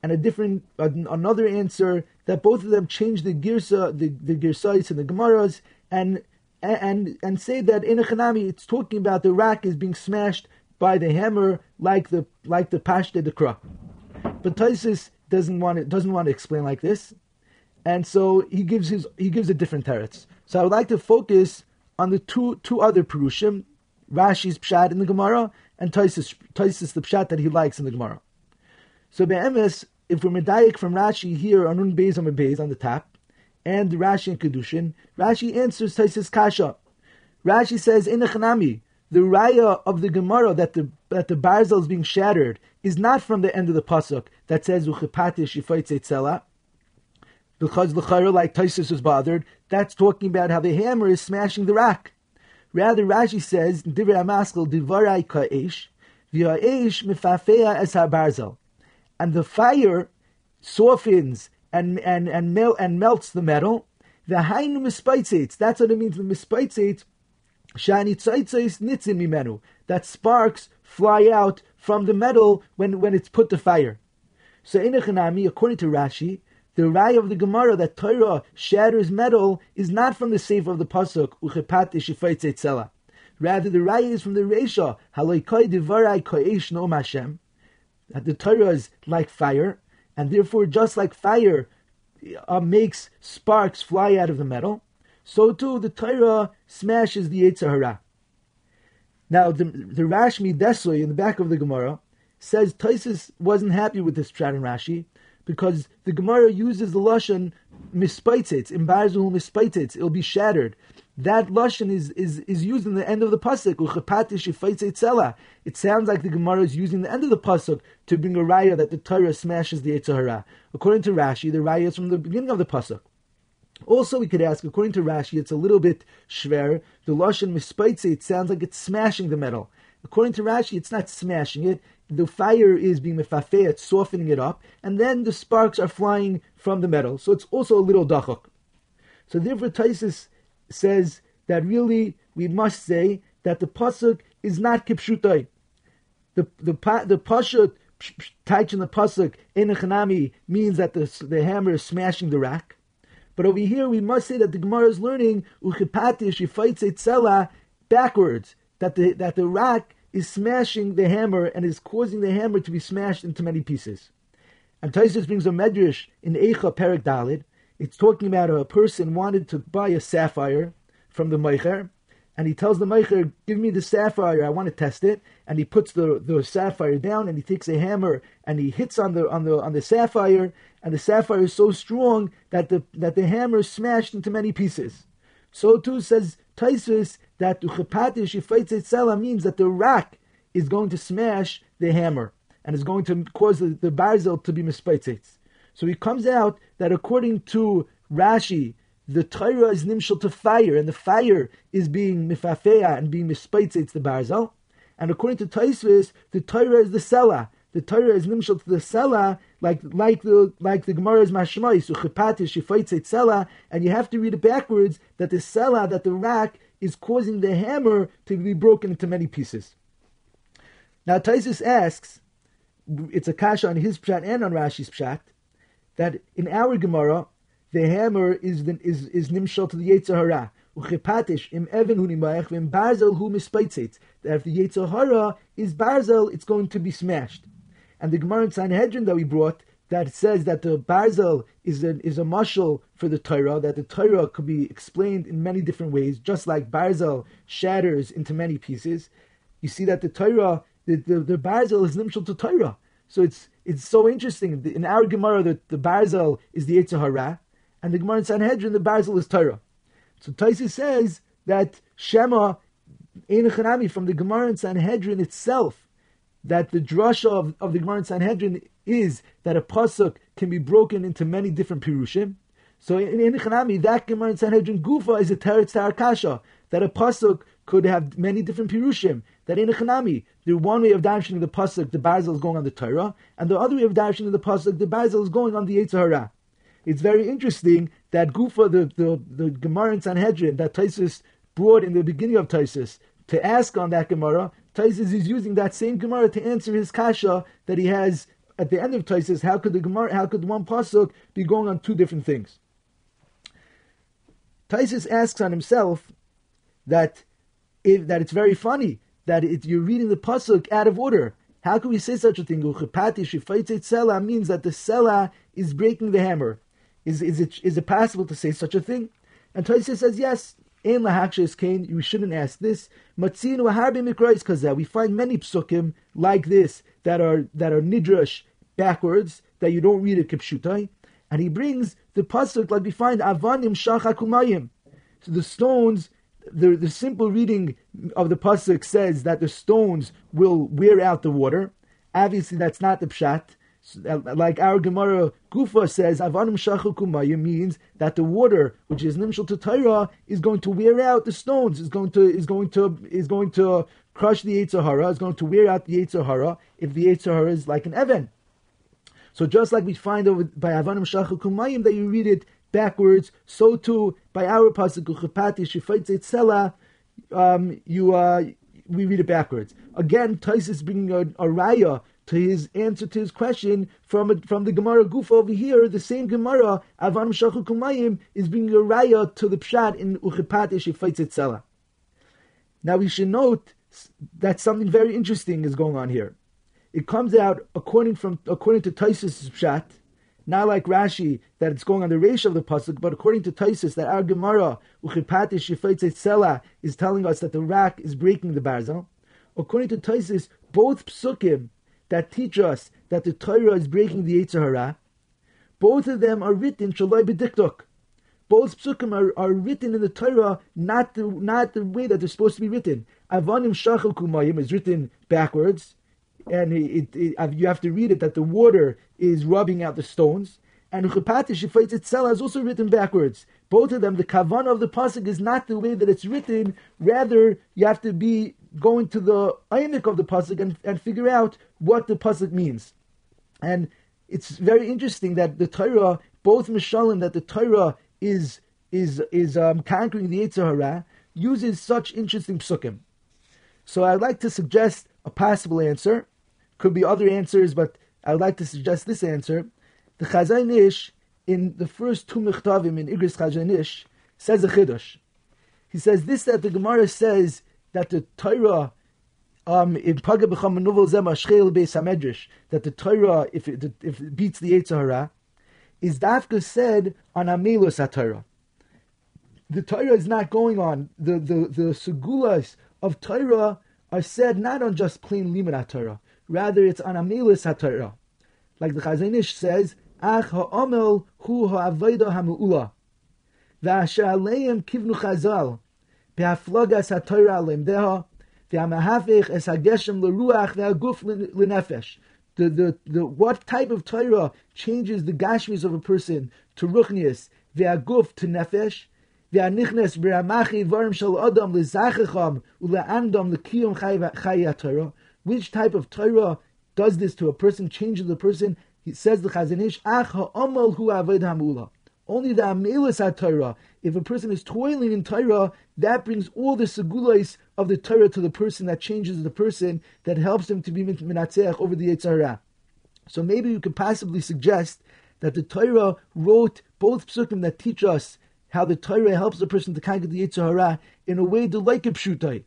and a different another answer that both of them change the girsa, the the girsais and the gemaras, and and and say that in a chanami it's talking about the rack is being smashed by the hammer like the like the pashte the krah. But Taisus doesn't want to, doesn't want to explain like this, and so he gives his he gives a different teretz. So I would like to focus on the two two other perushim, Rashi's pshat in the Gemara and Taisus Taisus the pshat that he likes in the Gemara. So be'emes, if we're medayik from Rashi here on Un on on the top, and Rashi and Kedushin, Rashi answers Taisus Kasha. Rashi says in the Chanami, the raya of the Gemara that the that the barzel is being shattered is not from the end of the pasuk that says uchepatish yifaitze because the like Taisus was bothered. That's talking about how the hammer is smashing the rock. Rather, Rashi says divrei amaskal divarai ka'esh v'ha'esh mifafea es ha'barzel, and the fire softens and and and, mel- and melts the metal. The hainu mispaitzes. That's what it means. The mispaitzes. Shani tzaitzes nitzim mimenu. That sparks fly out from the metal when, when it's put to fire. So in Echanami, according to Rashi, the raya of the Gemara that Torah shatters metal is not from the sefer of the pasuk uchepat ishifaitzeitzela. Rather, the raya is from the Reisha haloikoi divarai koish no Hashem. That the Torah is like fire, and therefore, just like fire uh, makes sparks fly out of the metal, so too the Torah smashes the Yetzer Hara. Now, the, the Rashmi Desoi in the back of the Gemara says Taisus wasn't happy with this Pshat in Rashi because the Gemara uses the Lashon mispaitzitz, imbarzu mispaitzitz, it'll be shattered. That Lashon is, is, is used in the end of the Pasuk, It sounds like the Gemara is using the end of the Pasuk to bring a raya that the Torah smashes the Yetzer Hara. According to Rashi, the raya is from the beginning of the Pasuk. Also, we could ask, according to Rashi, it's a little bit shver. The lashon mispaitze, it sounds like it's smashing the metal. According to Rashi, it's not smashing it. The fire is being mefafeh, it's softening it up, and then the sparks are flying from the metal. So it's also a little dachok. So therefore, Taisus says that really we must say that the pasuk is not kipshutai. The the the pasuk taich in the pasuk in means that the the hammer is smashing the rack. But over here, we must say that the Gemara is learning uchipati she fights itzela backwards. That the that the rack is smashing the hammer and is causing the hammer to be smashed into many pieces. And Taisus brings a medrash in Eicha Perik Dalid. It's talking about a person wanted to buy a sapphire from the Meicher, and he tells the Meicher, "Give me the sapphire. I want to test it." And he puts the, the sapphire down, and he takes a hammer and he hits on the on the on the sapphire, and the sapphire is so strong that the that the hammer is smashed into many pieces. So too says Taisus that Uchepatish means that the rack is going to smash the hammer and is going to cause the, the barzel to be mispaitzitz. So it comes out that according to Rashi, the Torah is nimshal to fire, and the fire is being mifafea and being mispaitzitz the barzel. And according to Taisvis, the Torah is the sela. The Torah is nimshal to the sela, like like the like the Gemara's mashmai So suchipati shifaitze tzela, and you have to read it backwards that the sela that the rack is causing the hammer to be broken into many pieces. Now Taisus asks, it's a kasha on his pshat and on Rashi's pshat, that in our Gemara the hammer is the, is is nimshal to the Yetzer Hara. Uchepatish im nimayach. That if the Yetzer Hara is barzel, it's going to be smashed. And the Gemara in Sanhedrin that we brought that says that the Barzel is a, is a mushal for the Torah, that the Torah could be explained in many different ways, just like Barzel shatters into many pieces. You see that the Torah, the, the, the Barzel is nimshal to Torah. So it's it's so interesting. In our Gemara, the, the Barzel is the Hara, and the Gemara in Sanhedrin, the Barzel is Torah. So Taisi says that Shema Ein from the Gemara in Sanhedrin itself that the drasha of, of the Gemara in Sanhedrin is that a pasuk can be broken into many different pirushim. So in Inchanami, that Gemara in Sanhedrin Gufa is a teretz tarakasha, that a pasuk could have many different pirushim. That in Inchanami, the one way of darshaning the pasuk, the basil is going on the Torah, and the other way of darshaning the pasuk, the basil is going on the Yetzer Hara. It's very interesting that Gufa, the, the, the Gemara in Sanhedrin, that Taisus brought in the beginning of Taisus, to ask on that Gemara, Taisus is using that same Gemara to answer his kasha that he has at the end of Taisus. How could the Gemara, how could one pasuk be going on two different things? Taisus asks on himself that if, that it's very funny that it, you're reading the pasuk out of order. How can we say such a thing? means that the sela is breaking the hammer. Is, is, it, is it possible to say such a thing? And Taisus says yes. In lahakshis kain, you shouldn't ask this. Mikrais kaza. We find many psukim like this that are that are nidrash backwards that you don't read it kipshutai. And he brings the pasuk like we find avanim shachakumayim. So the stones, the the simple reading of the pasuk says that the stones will wear out the water. Obviously, that's not the pshat. Uh, like our Gemara Gufa says, Avanim Shachakumaya means that the water, which is nimshal to Torah, is going to wear out the stones, is going to is going to is going to crush the Yetzer is going to wear out the Yetzer if the Yetzer is like an Evan. So just like we find over by Avanim Shachu Kumayim that you read it backwards, so too by our pasuk Uchapati Shifait um, you uh, we read it backwards. Again, Tais is bringing a, a raya to his answer to his question from from the Gemara Gufa over here. The same Gemara Avan Shachu Kumayim is bringing a raya to the pshat in Uchipati Shifait Now we should note that something very interesting is going on here. It comes out according from according to Taisus pshat, not like Rashi that it's going on the ratio of the pasuk, but according to Taisus that our Gemara Uchipati Shifait is telling us that the rack is breaking the barzal. According to Taisus, both psukim that teach us that the Torah is breaking the Yetzer Hara, both of them are written Shalai B'diktok. Both psukim are, are written in the Torah not the not the way that they're supposed to be written. Avanim Shachal Kumayim is written backwards, and it, it, you have to read it that the water is rubbing out the stones. And Uchapatish Shifait has also written backwards. Both of them, the kavan of the pasuk is not the way that it's written. Rather, you have to be going to the aynik of the pasuk and, and figure out what the pasuk means. And it's very interesting that the Torah, both Mishalim, that the Torah is is is um, conquering the Hara, uses such interesting psukim. So I'd like to suggest a possible answer. Could be other answers, but I'd like to suggest this answer. The Chazon Ish, in the first two Mechtavim in Igris Chazon Ish, says a Chiddush. He says this that the Gemara says that the Torah um, in Paga B'cham Nuvel Zema Shcheil Beis Hamedrash that the Torah, if it, if it beats the Yetzer Hara, is Dafka said on Amelus HaTorah. The Torah is not going on. The the the segulas of Torah are said not on just plain Limud Torah. Rather, it's on Amilis HaTorah. Like the Chazon Ish says, Ach ha'omel hu ha'avodah ha'mu'ula. V'asha'aleim kivnu chazal. Pe'aflogas HaTorah alim deho. Ve'amahafich es ha'geshem l'ruach ve'aguf l'nefesh. The, the, the, what type of Torah changes the gashmis of a person to ruchnius, ve'aguf to nefesh, ve'anichnes b'ramachi varim shel adam le'zachacham u'le'andam le'kiyum chayatara. Which type of Torah does this to a person, changes the person? He says the Chazon Ish, ach ha'amal hu aved hamula. Only the Amelis Torah. If a person is toiling in Torah, that brings all the segulais of the Torah to the person, that changes the person, that helps him to be minatzeach over the Yetzirah. So maybe you could possibly suggest that the Torah wrote both psukim that teach us how the Torah helps a person to conquer the Yetzirah in a way to like a pshutai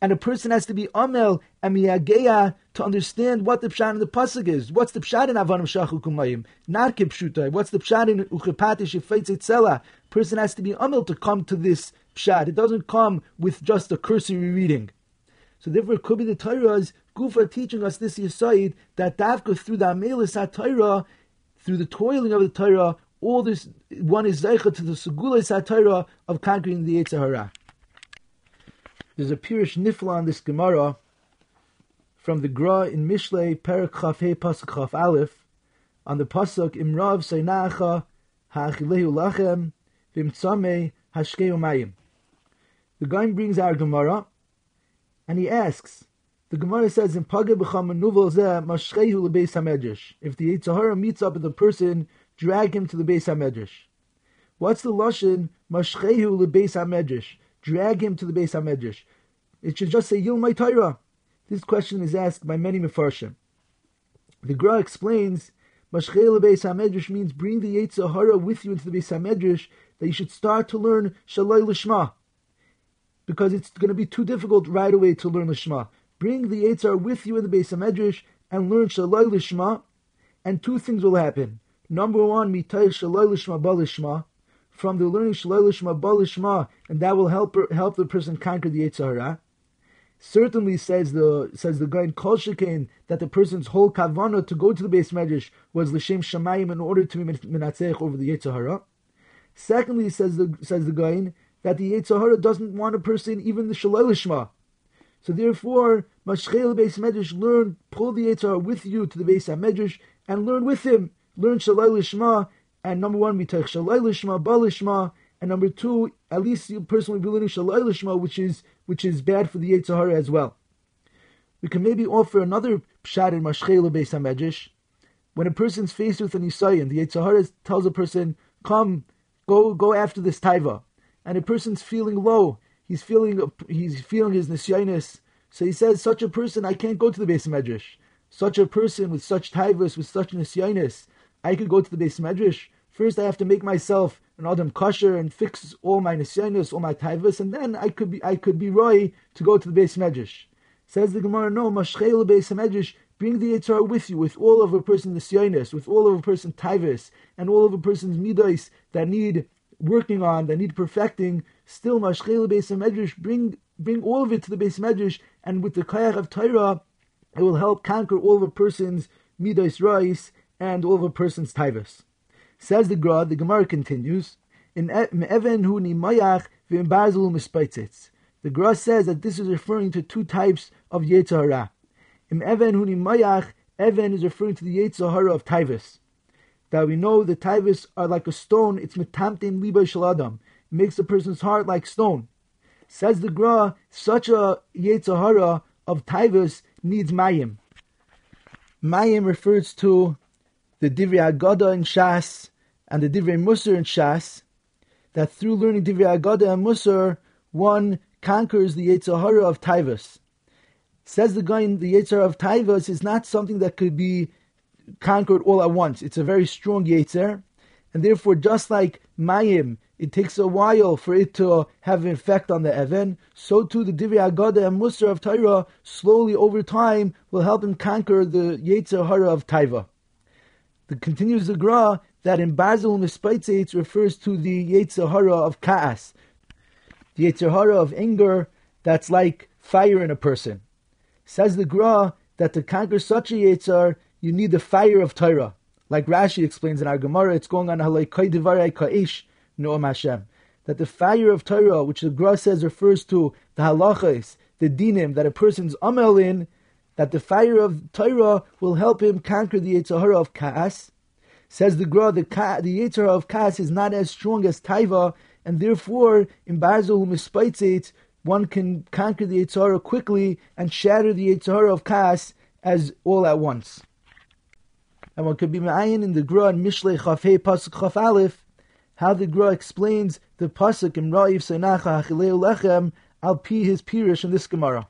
and a person has to be amel and miyageya to understand what the pshat in the pasuk is. What's the pshat in avanim shachu kumayim? Not kipshutai. What's the pshat in uchepati shefetz itzela? Person has to be amel to come to this pshat. It doesn't come with just a cursory reading. So therefore, it could be the Torah's Gufa teaching us this yisaid that davka through the amelis Torah, through the toiling of the Torah, all this one is zeicha to the segulas Torah of conquering the Yetzirah. There's a Pirish Nifla on this Gemara from the Gra in Mishle Perak Chaf He Pasuk Chaf Aleph on the Pasuk Imrav Seinacha Ha'achilehu Lachem Vimtzame Hashkeu Mayim. The guy brings our Gemara and he asks, the Gemara says in Page B'cham Nuvel Zeh Mashchehu LeBeis HaMedrash. If the Yetzer Hara meets up with a person, drag him to the Beis HaMedrash. What's the Lashon Mashchehu LeBeis HaMedrash? Drag him to the base Hamedrash. It should just say Yilmai Torah. This question is asked by many Mefarshim. The Gra explains, Mashchel Beis Hamedrash means bring the Yetzer Hara with you into the Beis Hamedrash, that you should start to learn Shalai Lishma. Because it's going to be too difficult right away to learn Lishma. Bring the Yetzer with you in the Beis Hamedrash and learn Shalai Lishma, and two things will happen. Number one, Mitay Shalai Lishma Balishma, from the learning Shalolishma Balishma, and that will help help the person conquer the Yitzhara. Certainly, says the says the guy in Kol that the person's whole kavana to go to the base medrash was l'shem shamayim in order to be minatzech over the Yitzhara. Secondly, says the says the guy that the Yitzhara doesn't want a person even the Shalolishma. So therefore, Mashchel base medrash learn pull the Yitzhara with you to the base medrash and learn with him. Learn Shalolishma and number one, mitach shalai lishma, balishma, and number two, at least you personally be learning shalai lishma, which is which is bad for the Yetzer Hara as well. We can maybe offer another pshat in Mashchela Beis Hamedrash, when a person's faced with an Isayan, the Yetzer Hara tells a person, come, go, go after this taiva. And a person's feeling low, he's feeling, he's feeling his nisyanis. So he says, such a person, I can't go to the base medrash. Such a person with such taivas, with such nisyanis, I could go to the base medrash. First, I have to make myself an adam kosher and fix all my nisyanis, all my taivas, and then I could be, I could be roy to go to the base medrash. Says the Gemara, no, mashchel base medrash, Bring the Yitzhar with you, with all of a person's nisyonis, with all of a person's taivas, and all of a person's midas that need working on, that need perfecting. Still, mashchel beis medrash, bring bring all of it to the base medrash, and with the kayach of Torah, it will help conquer all of a person's midas rice and all of a person's taivas. Says the Gra, the Gemara continues, in even hu nimayach mispaitzitz. The Gra says that this is referring to two types of Yetzirah. Im Even Huni Mayach, Even is referring to the Yetzirah of Taivas. That we know the Taivas are like a stone, it's metamtin liba shaladam. It makes a person's heart like stone. Says the Gra, such a Yetzirah of Taivas needs Mayim. Mayim refers to the Divrei Agada in Shas and the Divrei Musar in Shas, that through learning Divrei Agada and Musar, one conquers the Yetzirah of Taivas. Says the guy in the Yetzer of Taivas is not something that could be conquered all at once. It's a very strong Yetzer, and therefore, just like Mayim, it takes a while for it to have an effect on the Evan, so too the Divrei Agada and Musar of Torah, slowly over time, will help him conquer the Yetzer Hara of Taiva. The continues the Gra that in Basil Mispaitzitz refers to the Yetzer of Kaas, the Yetzer of anger that's like fire in a person. Says the Gra that to conquer such a Yitzhar, you need the fire of Torah. Like Rashi explains in our Gemara, it's going on Halai Divarei Ka'ish Noam Hashem. That the fire of Torah, which the Gra says refers to the halachas, the dinim, that a person's amel in, that the fire of Torah will help him conquer the Yetzer Hara of Ka'as. Says the Gra, the, ka, the Yetzer Hara of Ka'as is not as strong as Taiva, and therefore, in Barzul Mispaitzit, one can conquer the Yitzhara quickly and shatter the Yitzhara of Kas as all at once. And one could be ma'ayin in the Gra and Mishlei Chafei Pasuk Chaf Aleph, how the Gra explains the Pasuk in Ra'iv Seinacha Achileu Lechem al pi his pirish in this Gemara.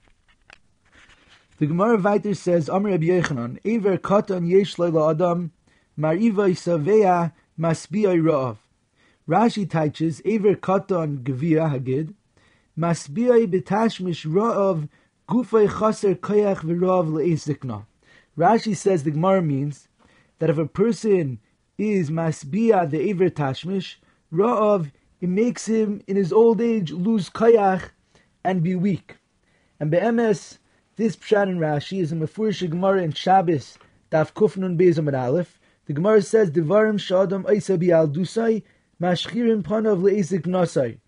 The Gemara Viter says, Amr Rabbi Yechanan, Ever katan yesh adam, mariva isavea masbi'ai ra'av. Rashi teaches, Ever katan gevia hagid, Masbiai betashmish ra'av gufay chaser koyach v'ra'av le'esikna. Rashi says the Gemara means that if a person is masbia the aver tashmish, ra'av, it makes him in his old age lose koyach and be weak. And be'emes, this pshat in Rashi is a mefurish Gemara in Shabbos, daf kufnun bezam aleph. The Gemara says, Devarim shadam aisa bi'al dusai, mashchirim panav le'esik nasai.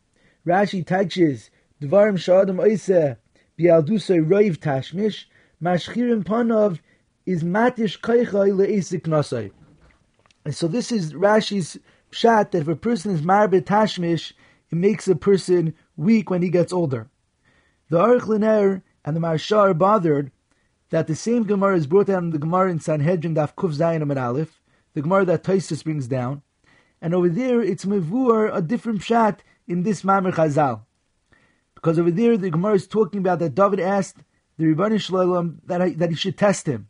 Rashi teaches Dvarim Shadam Oise Bialdusay Roiv Tashmish Mashchirim Panov is Matish Kaichai Le'esik Nasai. And so this is Rashi's pshat that if a person is Marbet Tashmish, it makes a person weak when he gets older. The Aruch Liner and the Maharsha are bothered that the same Gemara is brought down in the Gemara in Sanhedrin Daf Kuf Zayin and Aleph, the Gemara that Taisus brings down, and over there it's mevur a different pshat in this Mamer Chazal. Because over there, the Gemara is talking about that David asked the Rebbeinu Shalom that, that he should test him.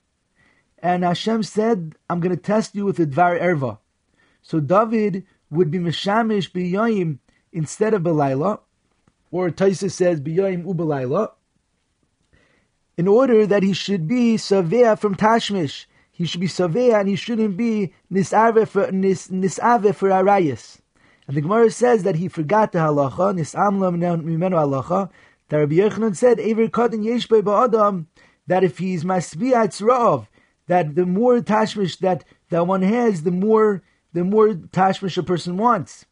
And Hashem said, I'm going to test you with the Dvar Erva. So David would be Meshamish B'yoyim instead of Belayla, or Taisa says B'yoyim Ubelayla, in order that he should be Savea from Tashmish. He should be Savea and he shouldn't be Nisave for, nis, nisave for Arayas. And the Gemara says that he forgot the halacha, nisamla mimenu halacha, that Rabbi Yochanan said, Ever katan yesh ba'adam, that if he's masbiat ra'ov, that the more tashmish that, that one has, the more the more tashmish a person wants.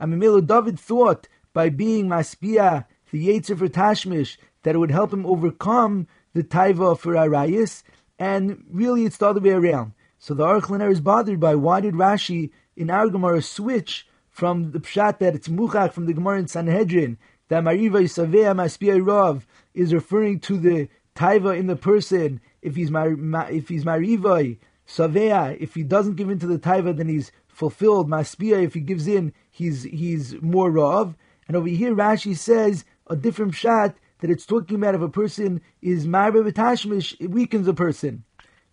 And Mimelo David thought by being masbia, the yetzer for tashmish, that it would help him overcome the taiva for arayis, and really it's the other way around. So the Aruch is bothered by why did Rashi in our Gemara switch from the pshat that it's muchach from the Gemara in Sanhedrin that Mariva Yisavea Maspia Rav is referring to the taiva in the person if he's mar, if he's Marivai Savea, if he doesn't give in to the taiva, then he's fulfilled. Maspia, if he gives in, he's he's more rav. And over here, Rashi says a different shot that it's talking about if a person is marbe b'tashmish, it weakens a person.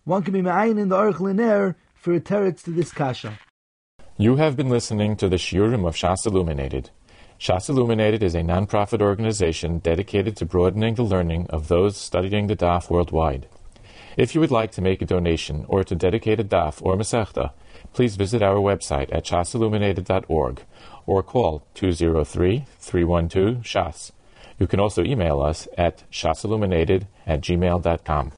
One can be ma'ayin in the Aruch Liner for a teretz to this kasha. You have been listening to the Shiurim of Shas Illuminated. Shas Illuminated is a non-profit organization dedicated to broadening the learning of those studying the Daf worldwide. If you would like to make a donation or to dedicate a Daf or Masechta, please visit our website at shasilluminated.org or call 203-312-SHAS. You can also email us at shasilluminated at gmail.com.